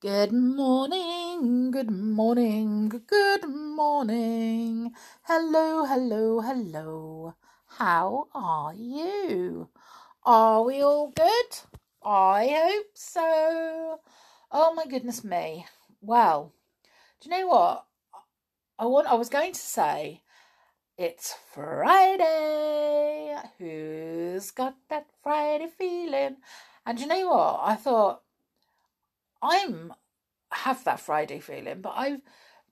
Good morning, good morning, good morning. Hello, hello, hello. How are you? Are we all good? I hope so. Oh my goodness me. Well, do you know what? I want I was going to say it's Friday. Who's got that Friday feeling? And you know what? I thought I'm have that Friday feeling, but I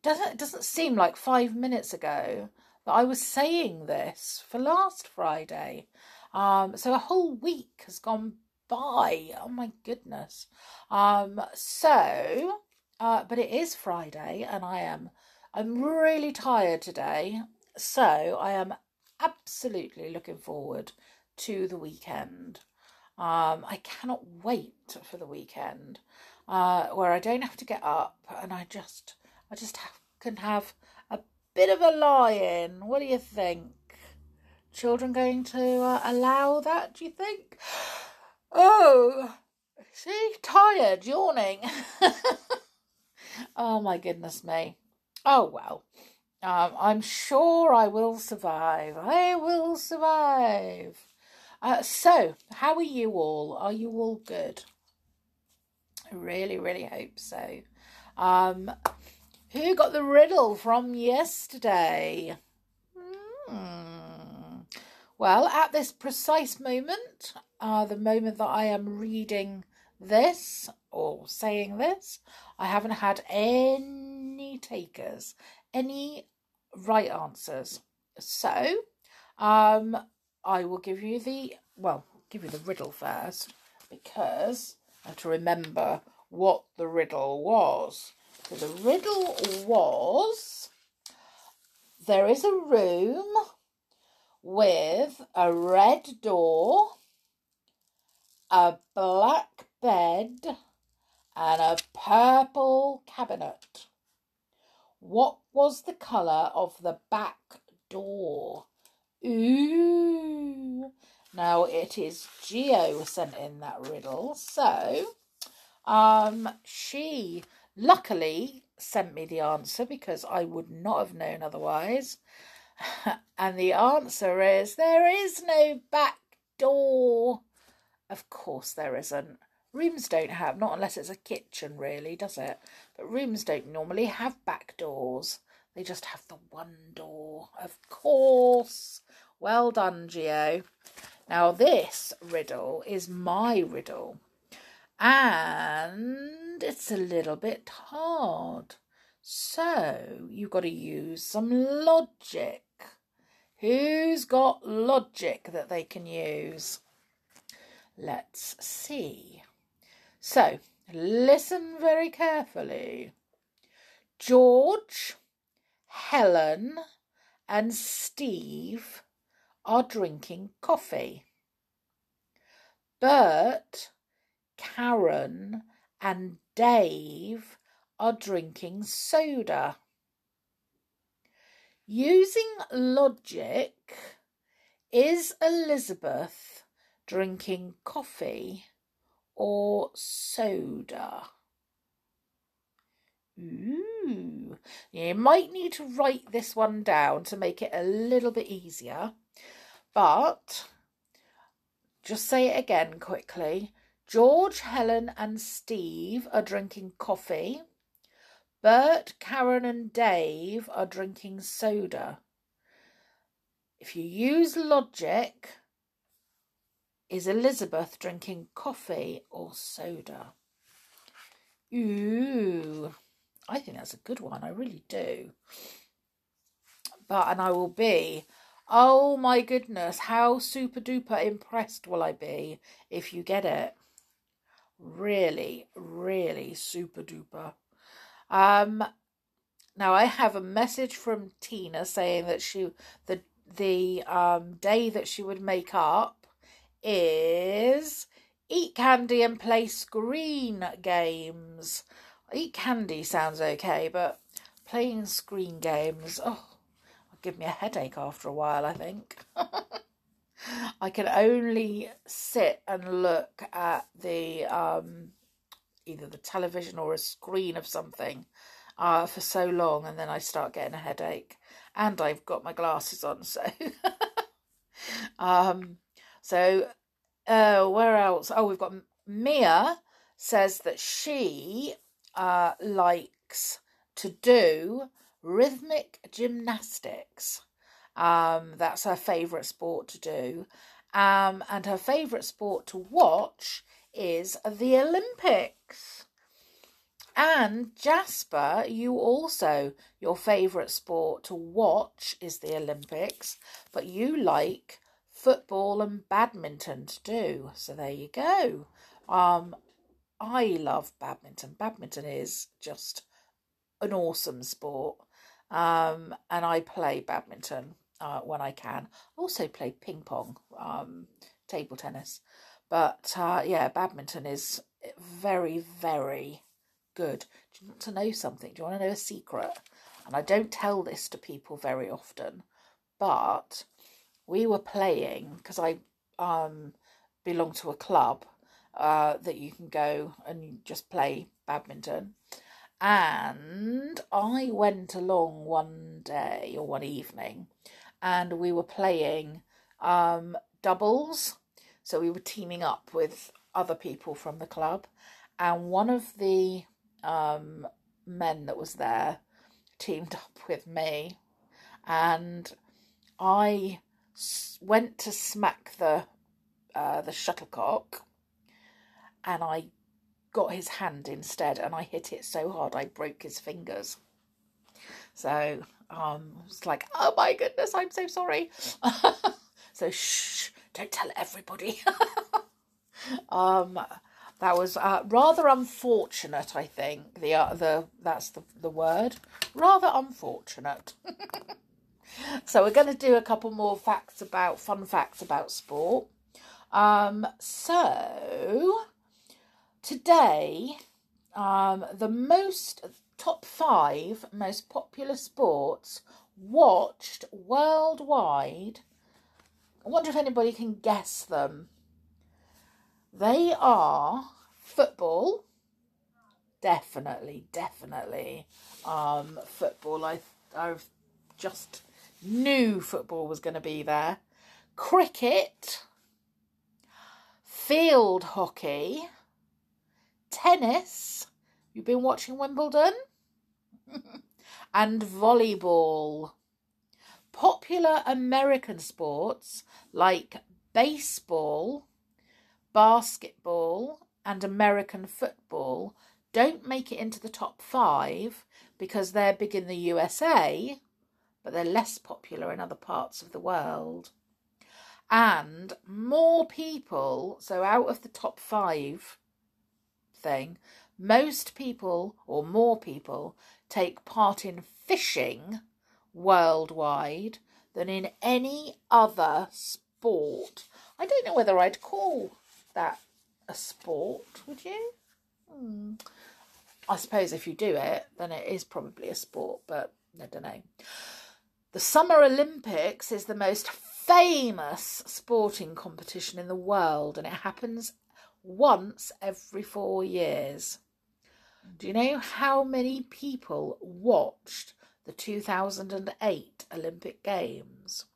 doesn't it doesn't seem like five minutes ago that I was saying this for last Friday. Um, so a whole week has gone by. Oh my goodness. Um, so, uh, but it is Friday, and I am I'm really tired today. So I am absolutely looking forward to the weekend. Um, I cannot wait for the weekend uh, where I don't have to get up and I just I just have, can have a bit of a lie in. What do you think? Children going to uh, allow that? Do you think? Oh, see, tired, yawning. oh my goodness me. Oh well. Um, I'm sure I will survive. I will survive. Uh, so, how are you all? Are you all good? I really, really hope so. Um, who got the riddle from yesterday? Hmm. Well, at this precise moment, uh, the moment that I am reading this or saying this, I haven't had any takers, any right answers. So, um, I will give you the well, give you the riddle first because Have to remember what the riddle was. So the riddle was there is a room with a red door, a black bed, and a purple cabinet. What was the colour of the back door? Ooh. Now it is Geo sent in that riddle. So um she luckily sent me the answer because I would not have known otherwise. and the answer is there is no back door. Of course there isn't. Rooms don't have, not unless it's a kitchen, really, does it? But rooms don't normally have back doors. They just have the one door. Of course. Well done, Geo. Now, this riddle is my riddle. And it's a little bit hard. So, you've got to use some logic. Who's got logic that they can use? Let's see. So, listen very carefully. George, Helen, and Steve are drinking coffee. Bert, Karen, and Dave are drinking soda. Using logic, is Elizabeth drinking coffee or soda? Ooh, you might need to write this one down to make it a little bit easier. But just say it again quickly. George, Helen, and Steve are drinking coffee. Bert, Karen, and Dave are drinking soda. If you use logic, is Elizabeth drinking coffee or soda? Ooh, I think that's a good one. I really do. But, and I will be Oh my goodness, how super duper impressed will I be if you get it? Really, really super duper. Um now I have a message from Tina saying that she the the um day that she would make up is eat candy and play screen games. Eat candy sounds okay, but playing screen games, oh give me a headache after a while, I think. I can only sit and look at the um, either the television or a screen of something uh, for so long, and then I start getting a headache. And I've got my glasses on, so. um, so, uh, where else? Oh, we've got Mia says that she uh, likes to do rhythmic gymnastics. Um, that's her favourite sport to do. Um, and her favourite sport to watch is the Olympics. And Jasper, you also, your favourite sport to watch is the Olympics, but you like football and badminton to do. So there you go. Um, I love badminton. Badminton is just an awesome sport. Um, and I play badminton uh, when I can. I also play ping pong, um, table tennis. But uh, yeah, badminton is very, very good. Do you want to know something? Do you want to know a secret? And I don't tell this to people very often, but we were playing because I um, belong to a club uh, that you can go and just play badminton. And I went along one day or one evening and we were playing um, doubles. So we were teaming up with other people from the club. And one of the um, men that was there teamed up with me. And I went to smack the uh, the shuttlecock and I got his hand instead and I hit it so hard I broke his fingers. So um, it's like, oh my goodness, I'm so sorry. so shh, don't tell everybody. um, that was uh, rather unfortunate, I think. The uh, the that's the the word. Rather unfortunate. so we're going to do a couple more facts about fun facts about sport. Um, so today, um, the most top five most popular sports watched worldwide. I wonder if anybody can guess them. They are football, definitely, definitely. Um, football. I I just knew football was going to be there. Cricket, field hockey, tennis. You've been watching Wimbledon? and volleyball. Popular American sports like baseball, basketball, and American football don't make it into the top five because they're big in the USA, but they're less popular in other parts of the world. And more people, so out of the top five thing, most people, or more people, take part in fishing worldwide than in any other sport. I don't know whether I'd call that a sport, would you? Hmm. I suppose if you do it, then it is probably a sport, but I don't know. The Summer Olympics is the most famous sporting competition in the world and it happens once every four years. Do you know how many people watched the 2008 Olympic Games?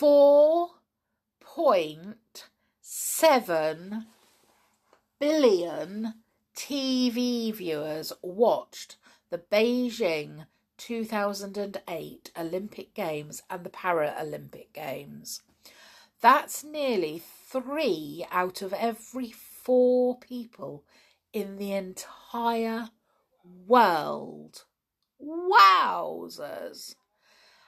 4.7 billion TV viewers watched the Beijing 2008 Olympic Games and the Paralympic Games. That's nearly three out of every four people in the entire world. Wowzers!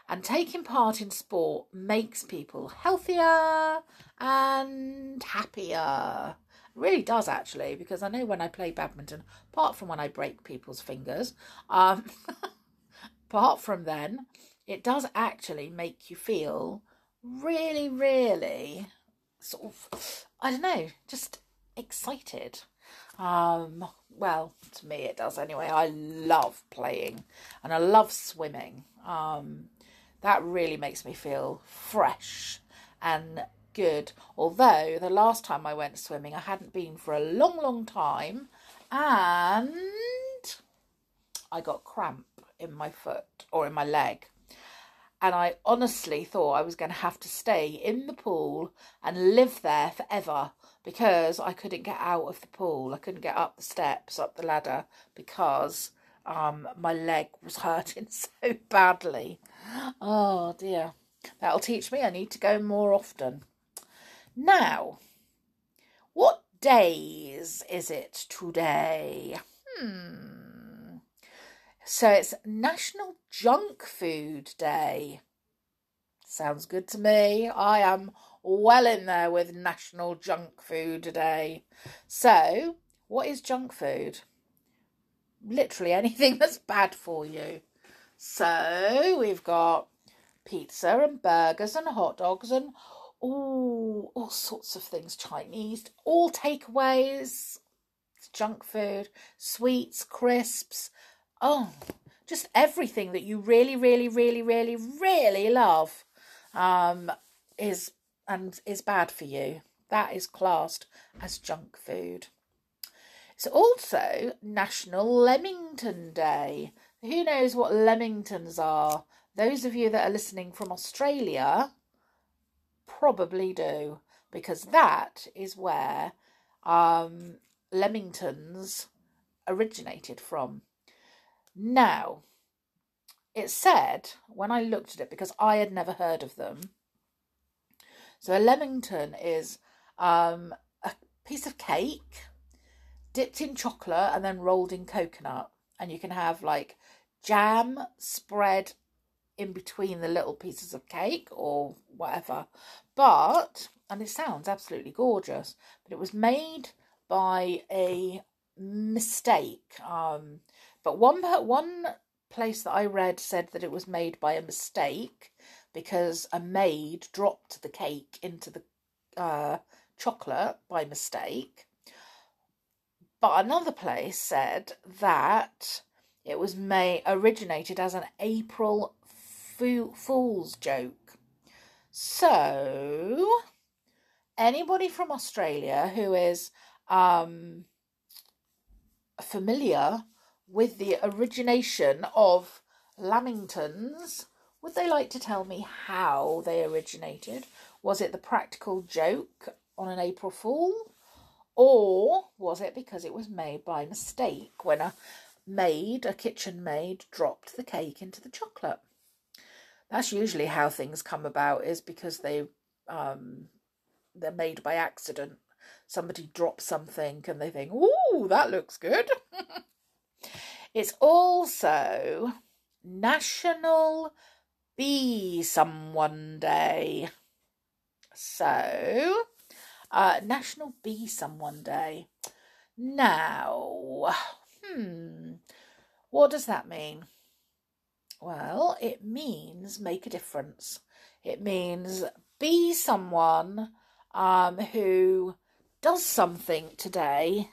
And taking part in sport makes people healthier and happier. It really does actually, because I know when I play badminton, apart from when I break people's fingers, um, apart from then, it does actually make you feel really, really sort of, I don't know, just excited. Um, well, to me it does anyway. I love playing and I love swimming. Um, that really makes me feel fresh and good. Although the last time I went swimming, I hadn't been for a long, long time, and I got cramp in my foot or in my leg. And I honestly thought I was going to have to stay in the pool and live there forever because I couldn't get out of the pool. I couldn't get up the steps, up the ladder because um, my leg was hurting so badly. Oh dear. That'll teach me I need to go more often. Now, what days is it today? Hmm. So it's National Junk Food Day. Sounds good to me. I am well in there with National Junk Food Day. So, what is junk food? Literally anything that's bad for you. So, we've got pizza and burgers and hot dogs and all all sorts of things Chinese, all takeaways, It's junk food, sweets, crisps. Oh, just everything that you really, really, really, really, really love um, is and is bad for you. That is classed as junk food. It's also National Lemington Day. Who knows what Lemingtons are? Those of you that are listening from Australia probably do, because that is where um, Leamingtons originated from. Now, it said when I looked at it, because I had never heard of them. So, a Leamington is um, a piece of cake dipped in chocolate and then rolled in coconut. And you can have like jam spread in between the little pieces of cake or whatever. But, and it sounds absolutely gorgeous, but it was made by a mistake. Um, but one one place that I read said that it was made by a mistake because a maid dropped the cake into the uh, chocolate by mistake. But another place said that it was made originated as an April fool's joke. So, anybody from Australia who is um, familiar with the origination of Lamingtons, would they like to tell me how they originated? Was it the practical joke on an April Fool? Or was it because it was made by mistake when a maid, a kitchen maid, dropped the cake into the chocolate? that's usually how things come about is because they um they're made by accident somebody drops something and they think oh that looks good it's also national be someone day. So uh national be someone day. Now hmm what does that mean? Well, it means make a difference. It means be someone um, who does something today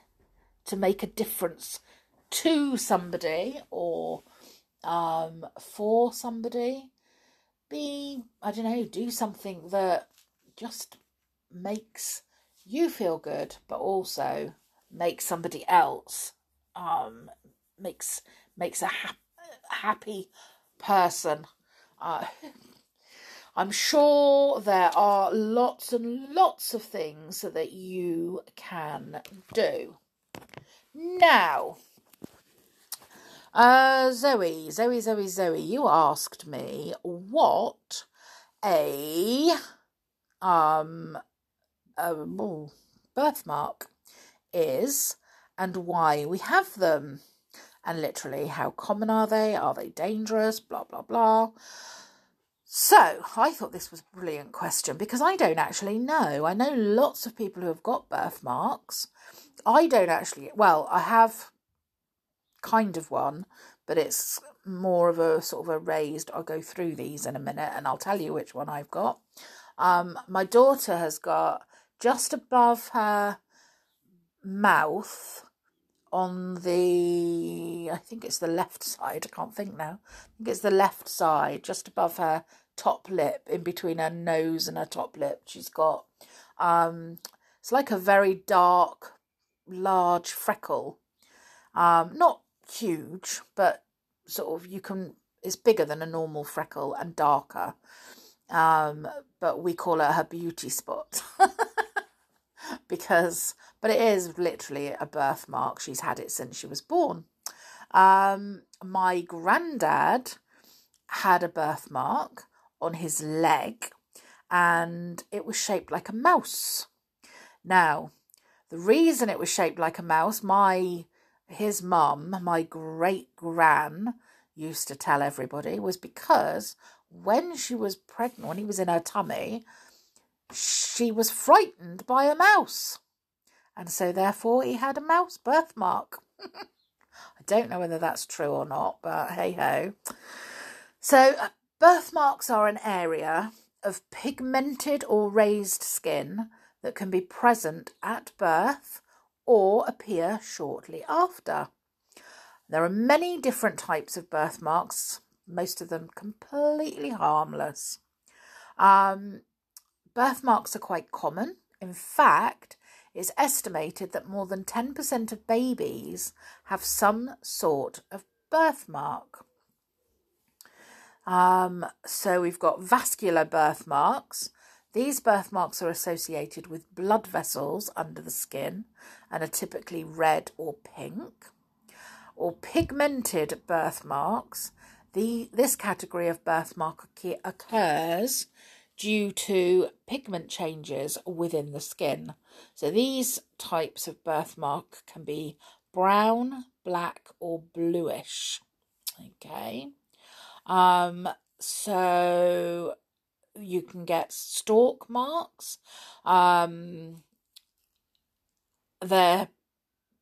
to make a difference to somebody or um, for somebody. Be, I don't know, do something that just makes you feel good, but also makes somebody else um, makes makes a ha- happy person. Uh, I'm sure there are lots and lots of things that you can do. Now, uh, Zoe, Zoe, Zoe, Zoe, you asked me what a um a birthmark is and why we have them and literally how common are they? Are they dangerous? Blah, blah, blah. So I thought this was a brilliant question because I don't actually know. I know lots of people who have got birthmarks. I don't actually, well, I have kind of one, but it's more of a sort of a raised. I'll go through these in a minute and I'll tell you which one I've got. Um, my daughter has got just above her mouth on the I think it's the left side, I can't think now. I think it's the left side, just above her top lip in between her nose and her top lip. She's got um, it's like a very dark, large freckle. Um, not huge, but sort of you can. It's bigger than a normal freckle and darker. Um, but we call it her beauty spot because, but it is literally a birthmark. She's had it since she was born. Um, my granddad had a birthmark on his leg and it was shaped like a mouse. Now, the reason it was shaped like a mouse, my his mum, my great gran, used to tell everybody was because when she was pregnant, when he was in her tummy, she was frightened by a mouse. And so therefore he had a mouse birthmark. I don't know whether that's true or not, but hey ho. So birthmarks are an area of pigmented or raised skin that can be present at birth or appear shortly after. There are many different types of birthmarks, most of them completely harmless. Um, birthmarks are quite common. In fact, it's estimated that more than 10% of babies have some sort of birthmark. Um, so we've got vascular birthmarks. These birthmarks are associated with blood vessels under the skin and are typically red or pink. Or pigmented birthmarks. The, this category of birthmark occurs due to pigment changes within the skin. So these types of birthmark can be brown, black, or bluish. Okay. Um, so you can get stalk marks. Um, they're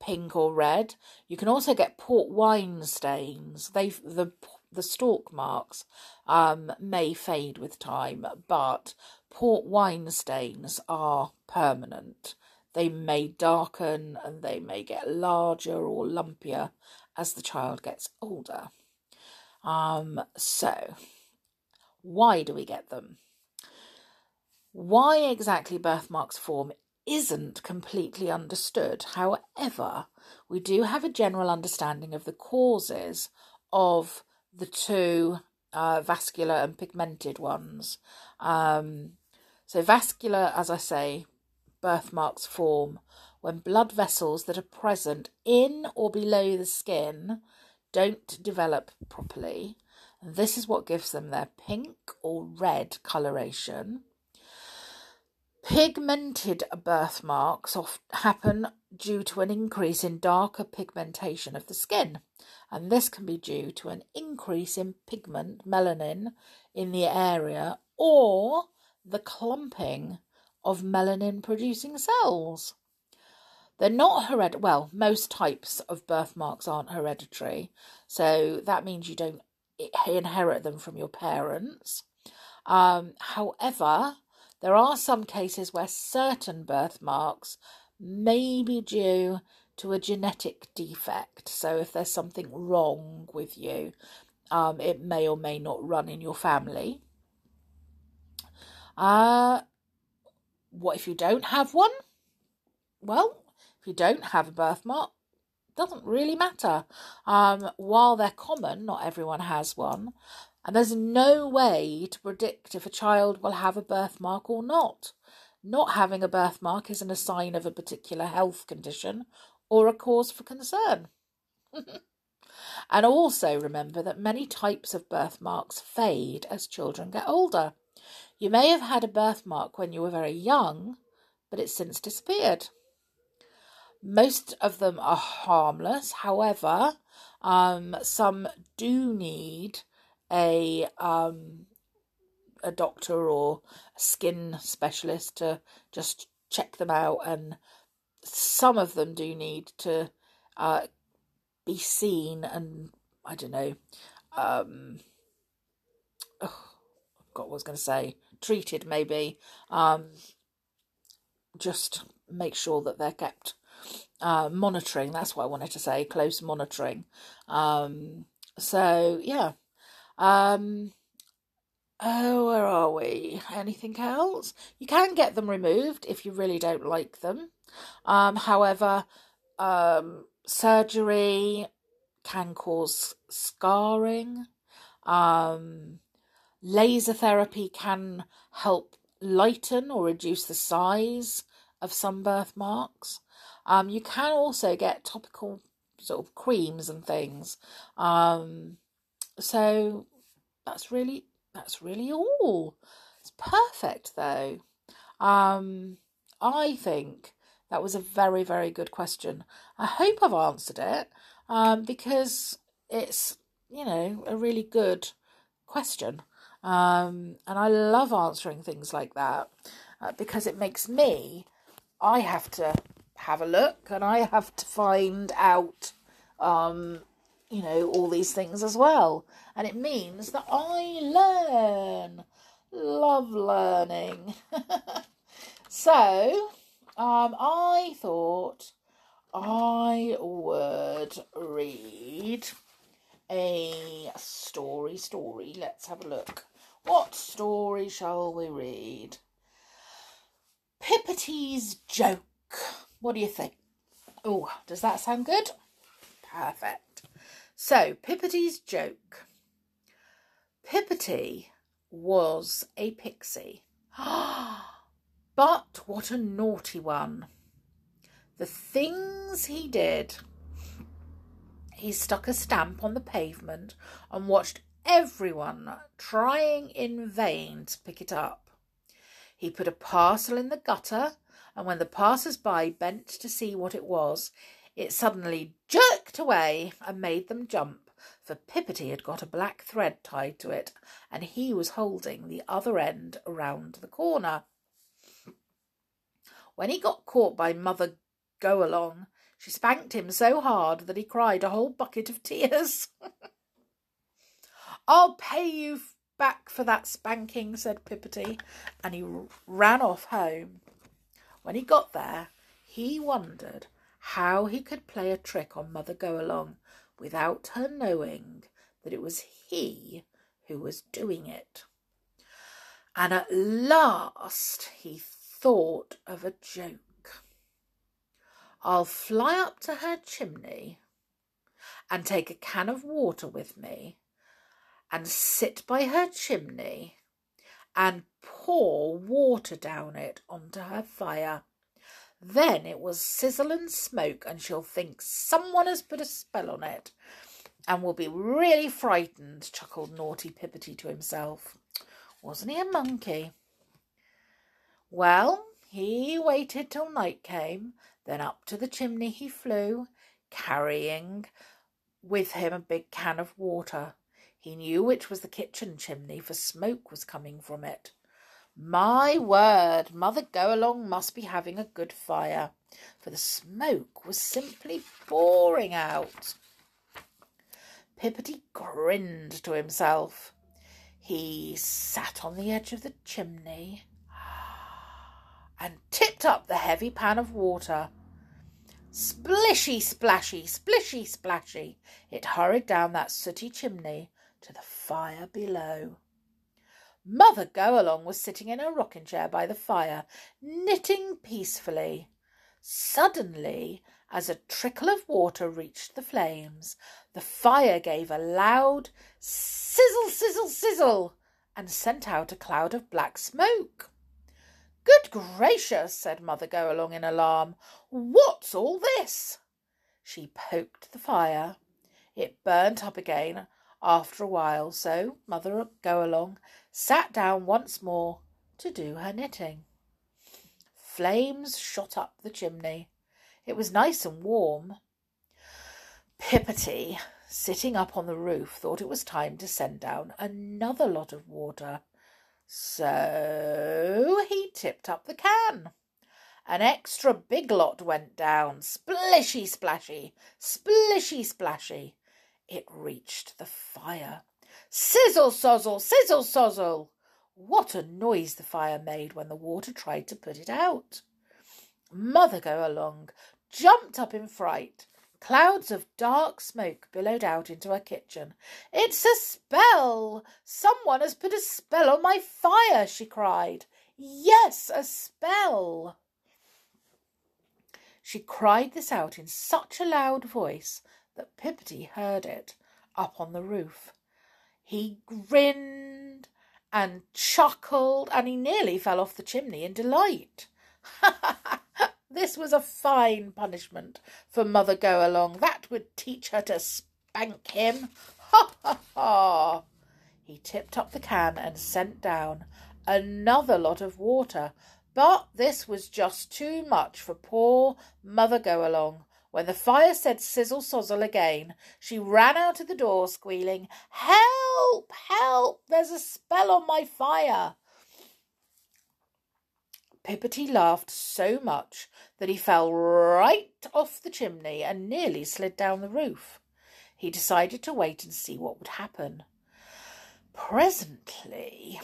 pink or red. You can also get port wine stains. They the the stalk marks um, may fade with time, but port wine stains are permanent. They may darken and they may get larger or lumpier as the child gets older. Um, so, why do we get them? Why exactly birthmarks form isn't completely understood. However, we do have a general understanding of the causes of the two uh, vascular and pigmented ones. Um, so, vascular, as I say, birthmarks form when blood vessels that are present in or below the skin don't develop properly. This is what gives them their pink or red coloration. Pigmented birthmarks often happen due to an increase in darker pigmentation of the skin, and this can be due to an increase in pigment melanin in the area or the clumping of melanin producing cells. They're not hereditary. Well, most types of birthmarks aren't hereditary, so that means you don't inherit them from your parents. Um, however, there are some cases where certain birthmarks may be due to a genetic defect. So, if there's something wrong with you, um, it may or may not run in your family. Uh, what if you don't have one? Well, if you don't have a birthmark, doesn't really matter. Um, while they're common, not everyone has one, and there's no way to predict if a child will have a birthmark or not. Not having a birthmark isn't a sign of a particular health condition or a cause for concern. and also remember that many types of birthmarks fade as children get older. You may have had a birthmark when you were very young, but it's since disappeared. Most of them are harmless. However, um, some do need a um, a doctor or a skin specialist to just check them out, and some of them do need to uh, be seen and I don't know. Um, oh, God, what was going to say treated maybe. Um, just make sure that they're kept uh, monitoring. That's what I wanted to say. Close monitoring. Um, so yeah. Um, Oh, where are we? Anything else? You can get them removed if you really don't like them. Um, however, um, surgery can cause scarring. Um, laser therapy can help lighten or reduce the size of some birthmarks. Um, you can also get topical sort of creams and things. Um, so that's really that's really all. It's perfect though. Um, I think that was a very very good question. I hope I've answered it um, because it's you know a really good question. Um, and I love answering things like that uh, because it makes me, I have to have a look and I have to find out, um, you know, all these things as well. And it means that I learn. Love learning. so, um, I thought I would read a story story. Let's have a look. What story shall we read? Pipperty's Joke. What do you think? Oh, does that sound good? Perfect. So, Pipperty's Joke. Pipperty was a pixie. but what a naughty one. The things he did. He stuck a stamp on the pavement and watched everyone trying in vain to pick it up. He put a parcel in the gutter, and when the passers by bent to see what it was, it suddenly jerked away and made them jump, for Pipperty had got a black thread tied to it, and he was holding the other end round the corner. When he got caught by Mother Go Along, she spanked him so hard that he cried a whole bucket of tears. I'll pay you back for that spanking, said Pipperty, and he ran off home. When he got there, he wondered how he could play a trick on Mother Go Along without her knowing that it was he who was doing it. And at last he thought of a joke. I'll fly up to her chimney and take a can of water with me and sit by her chimney and pour water down it onto her fire. Then it will sizzle and smoke, and she'll think someone has put a spell on it and will be really frightened, chuckled naughty Pipperty to himself. Wasn't he a monkey? Well, he waited till night came, then up to the chimney he flew, carrying with him a big can of water. He knew which was the kitchen chimney, for smoke was coming from it. My word, Mother Go Along must be having a good fire, for the smoke was simply pouring out. Pipperty grinned to himself. He sat on the edge of the chimney and tipped up the heavy pan of water. Splishy splashy, splishy splashy, it hurried down that sooty chimney to the fire below. Mother Go Along was sitting in her rocking chair by the fire, knitting peacefully. Suddenly, as a trickle of water reached the flames, the fire gave a loud sizzle, sizzle, sizzle, and sent out a cloud of black smoke. Good gracious, said Mother Go Along in alarm. What's all this? She poked the fire. It burnt up again after a while, so Mother Go Along sat down once more to do her knitting. Flames shot up the chimney. It was nice and warm. Pipperty, sitting up on the roof, thought it was time to send down another lot of water. So he tipped up the can. An extra big lot went down, splishy splashy, splishy splashy it reached the fire. Sizzle sozzle, sizzle sozzle! What a noise the fire made when the water tried to put it out. Mother Go Along jumped up in fright. Clouds of dark smoke billowed out into her kitchen. It's a spell! Someone has put a spell on my fire, she cried. Yes, a spell! She cried this out in such a loud voice that Pipperty heard it up on the roof. He grinned and chuckled, and he nearly fell off the chimney in delight. this was a fine punishment for Mother Go Along. That would teach her to spank him. Ha ha ha! He tipped up the can and sent down another lot of water but this was just too much for poor Mother Go Along. When the fire said sizzle sozzle again, she ran out of the door squealing, Help! Help! There's a spell on my fire! Pipperty laughed so much that he fell right off the chimney and nearly slid down the roof. He decided to wait and see what would happen. Presently,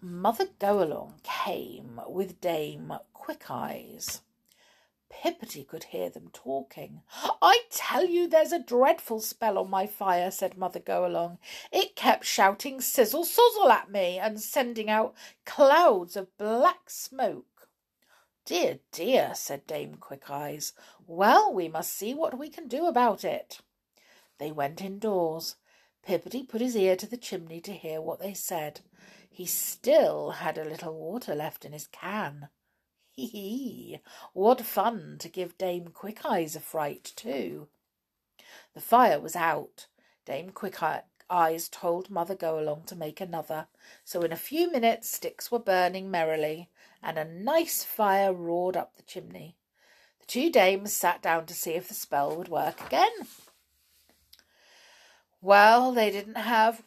Mother Go Along came with Dame Quick Eyes. Pipperty could hear them talking. I tell you, there's a dreadful spell on my fire, said Mother Go Along. It kept shouting sizzle sozzle at me and sending out clouds of black smoke. Dear, dear, said Dame Quick Eyes. Well, we must see what we can do about it. They went indoors. Pipperty put his ear to the chimney to hear what they said. He still had a little water left in his can. Hee hee! What fun to give Dame Quickeyes a fright, too. The fire was out. Dame Quickeyes told Mother Go Along to make another, so in a few minutes sticks were burning merrily, and a nice fire roared up the chimney. The two dames sat down to see if the spell would work again. Well, they didn't have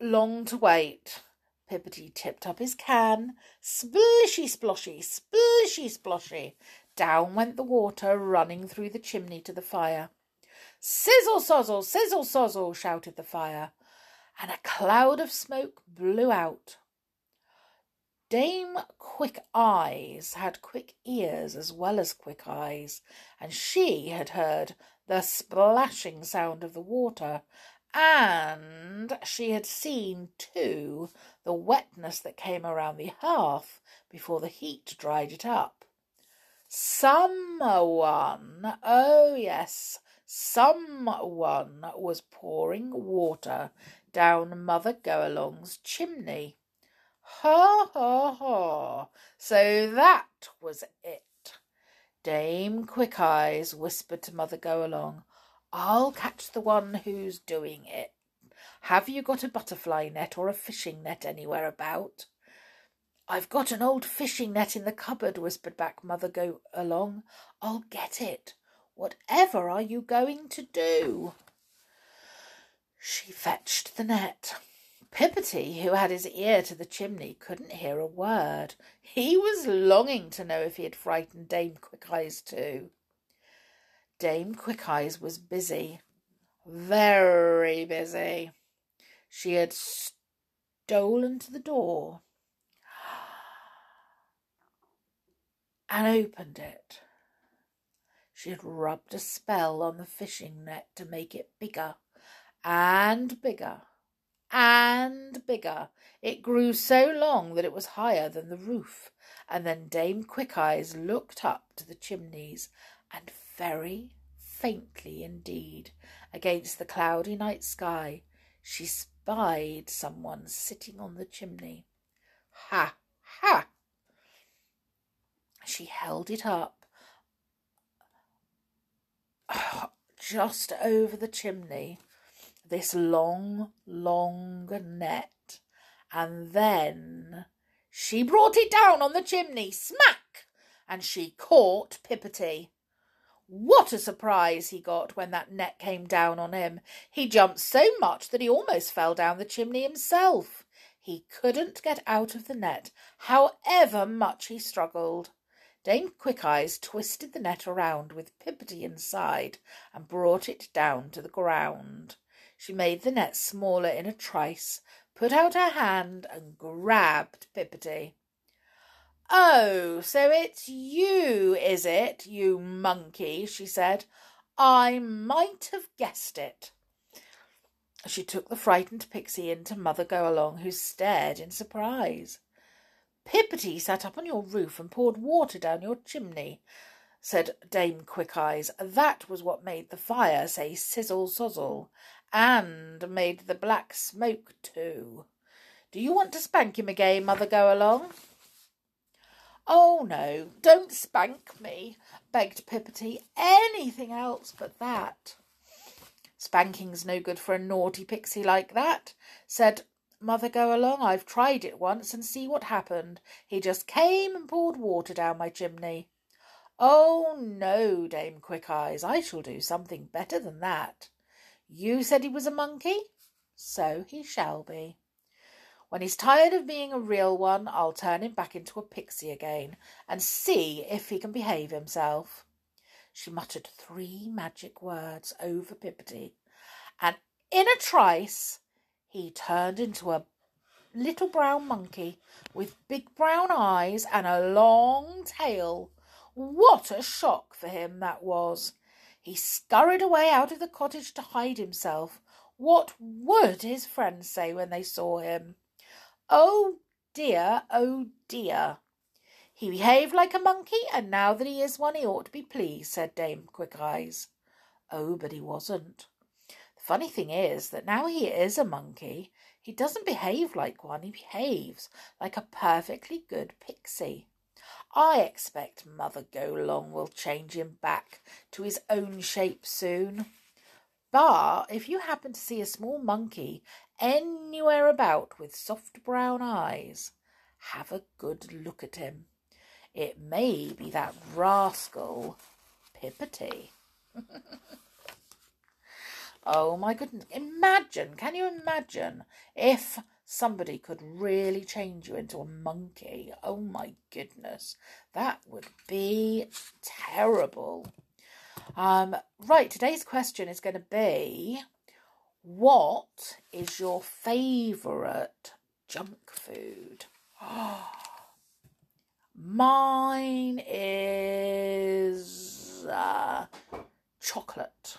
long to wait. Pipperty tipped up his can. Splishy sploshy, splishy sploshy. Down went the water, running through the chimney to the fire. Sizzle sozzle, sizzle sozzle, shouted the fire, and a cloud of smoke blew out. Dame Quick Eyes had quick ears as well as quick eyes, and she had heard the splashing sound of the water and she had seen, too, the wetness that came around the hearth before the heat dried it up. Someone, oh yes, someone was pouring water down Mother Go Along's chimney. Ha ha ha! So that was it. Dame Quick Eyes whispered to Mother Go Along. I'll catch the one who's doing it. Have you got a butterfly net or a fishing net anywhere about? I've got an old fishing net in the cupboard, whispered back Mother Go Along. I'll get it. Whatever are you going to do? She fetched the net. Pipperty, who had his ear to the chimney, couldn't hear a word. He was longing to know if he had frightened Dame Quickeyes too. Dame Quickeyes was busy, very busy. She had stolen to the door and opened it. She had rubbed a spell on the fishing net to make it bigger and bigger and bigger. It grew so long that it was higher than the roof, and then Dame Quickeyes looked up to the chimneys and very faintly indeed, against the cloudy night sky, she spied someone sitting on the chimney. Ha! Ha! She held it up just over the chimney, this long, long net, and then she brought it down on the chimney, smack, and she caught Pipperty. What a surprise he got when that net came down on him. He jumped so much that he almost fell down the chimney himself. He couldn't get out of the net, however much he struggled. Dame Quickeyes twisted the net around with Pipperty inside and brought it down to the ground. She made the net smaller in a trice, put out her hand and grabbed Pipperty. Oh, so it's you, is it, you monkey? she said. I might have guessed it. She took the frightened pixie in to Mother Go Along, who stared in surprise. Pipperty sat up on your roof and poured water down your chimney, said Dame Quickeyes. That was what made the fire say sizzle sozzle, and made the black smoke too. Do you want to spank him again, Mother Go Along? Oh no, don't spank me, begged Pipperty. Anything else but that. Spanking's no good for a naughty pixie like that, said Mother Go Along. I've tried it once and see what happened. He just came and poured water down my chimney. Oh no, Dame Quickeyes, I shall do something better than that. You said he was a monkey? So he shall be. When he's tired of being a real one, I'll turn him back into a pixie again and see if he can behave himself. She muttered three magic words over Pipperty, and in a trice he turned into a little brown monkey with big brown eyes and a long tail. What a shock for him that was! He scurried away out of the cottage to hide himself. What would his friends say when they saw him? Oh dear, oh dear! He behaved like a monkey, and now that he is one, he ought to be pleased, said Dame Quickeyes. Oh, but he wasn't. The funny thing is that now he is a monkey, he doesn't behave like one, he behaves like a perfectly good pixie. I expect Mother Go Along will change him back to his own shape soon. But if you happen to see a small monkey anywhere about with soft brown eyes, have a good look at him. It may be that rascal Pipperty. oh my goodness. Imagine, can you imagine if somebody could really change you into a monkey? Oh my goodness. That would be terrible. Um, right, today's question is going to be what is your favourite junk food? Mine is uh, chocolate.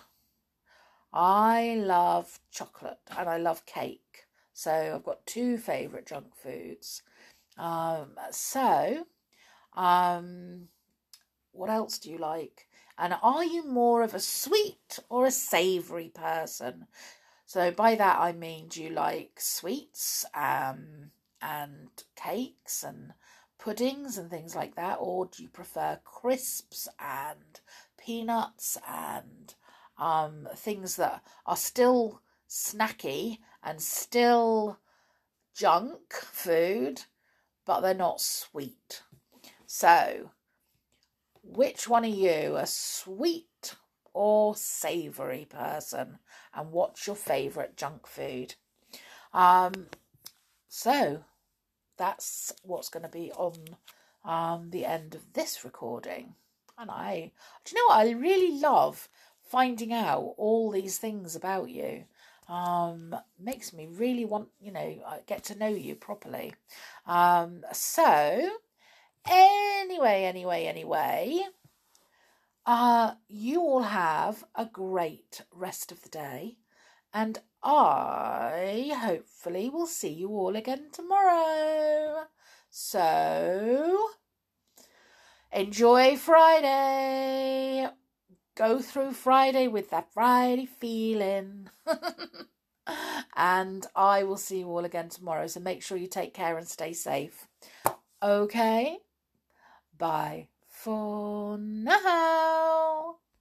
I love chocolate and I love cake. So I've got two favourite junk foods. Um, so, um, what else do you like? And are you more of a sweet or a savoury person? So by that I mean, do you like sweets um, and cakes and puddings and things like that, or do you prefer crisps and peanuts and um, things that are still snacky and still junk food, but they're not sweet? So, which one are you, a sweet or savoury person? And what's your favourite junk food? Um, so that's what's going to be on um, the end of this recording. And I, do you know what? I really love finding out all these things about you. Um, makes me really want, you know, get to know you properly. Um, so, anyway, anyway, anyway, uh, you all have a great rest of the day. And I hopefully will see you all again tomorrow. So, enjoy Friday. Go through Friday with that Friday feeling. and I will see you all again tomorrow. So make sure you take care and stay safe. Okay? Bye for now.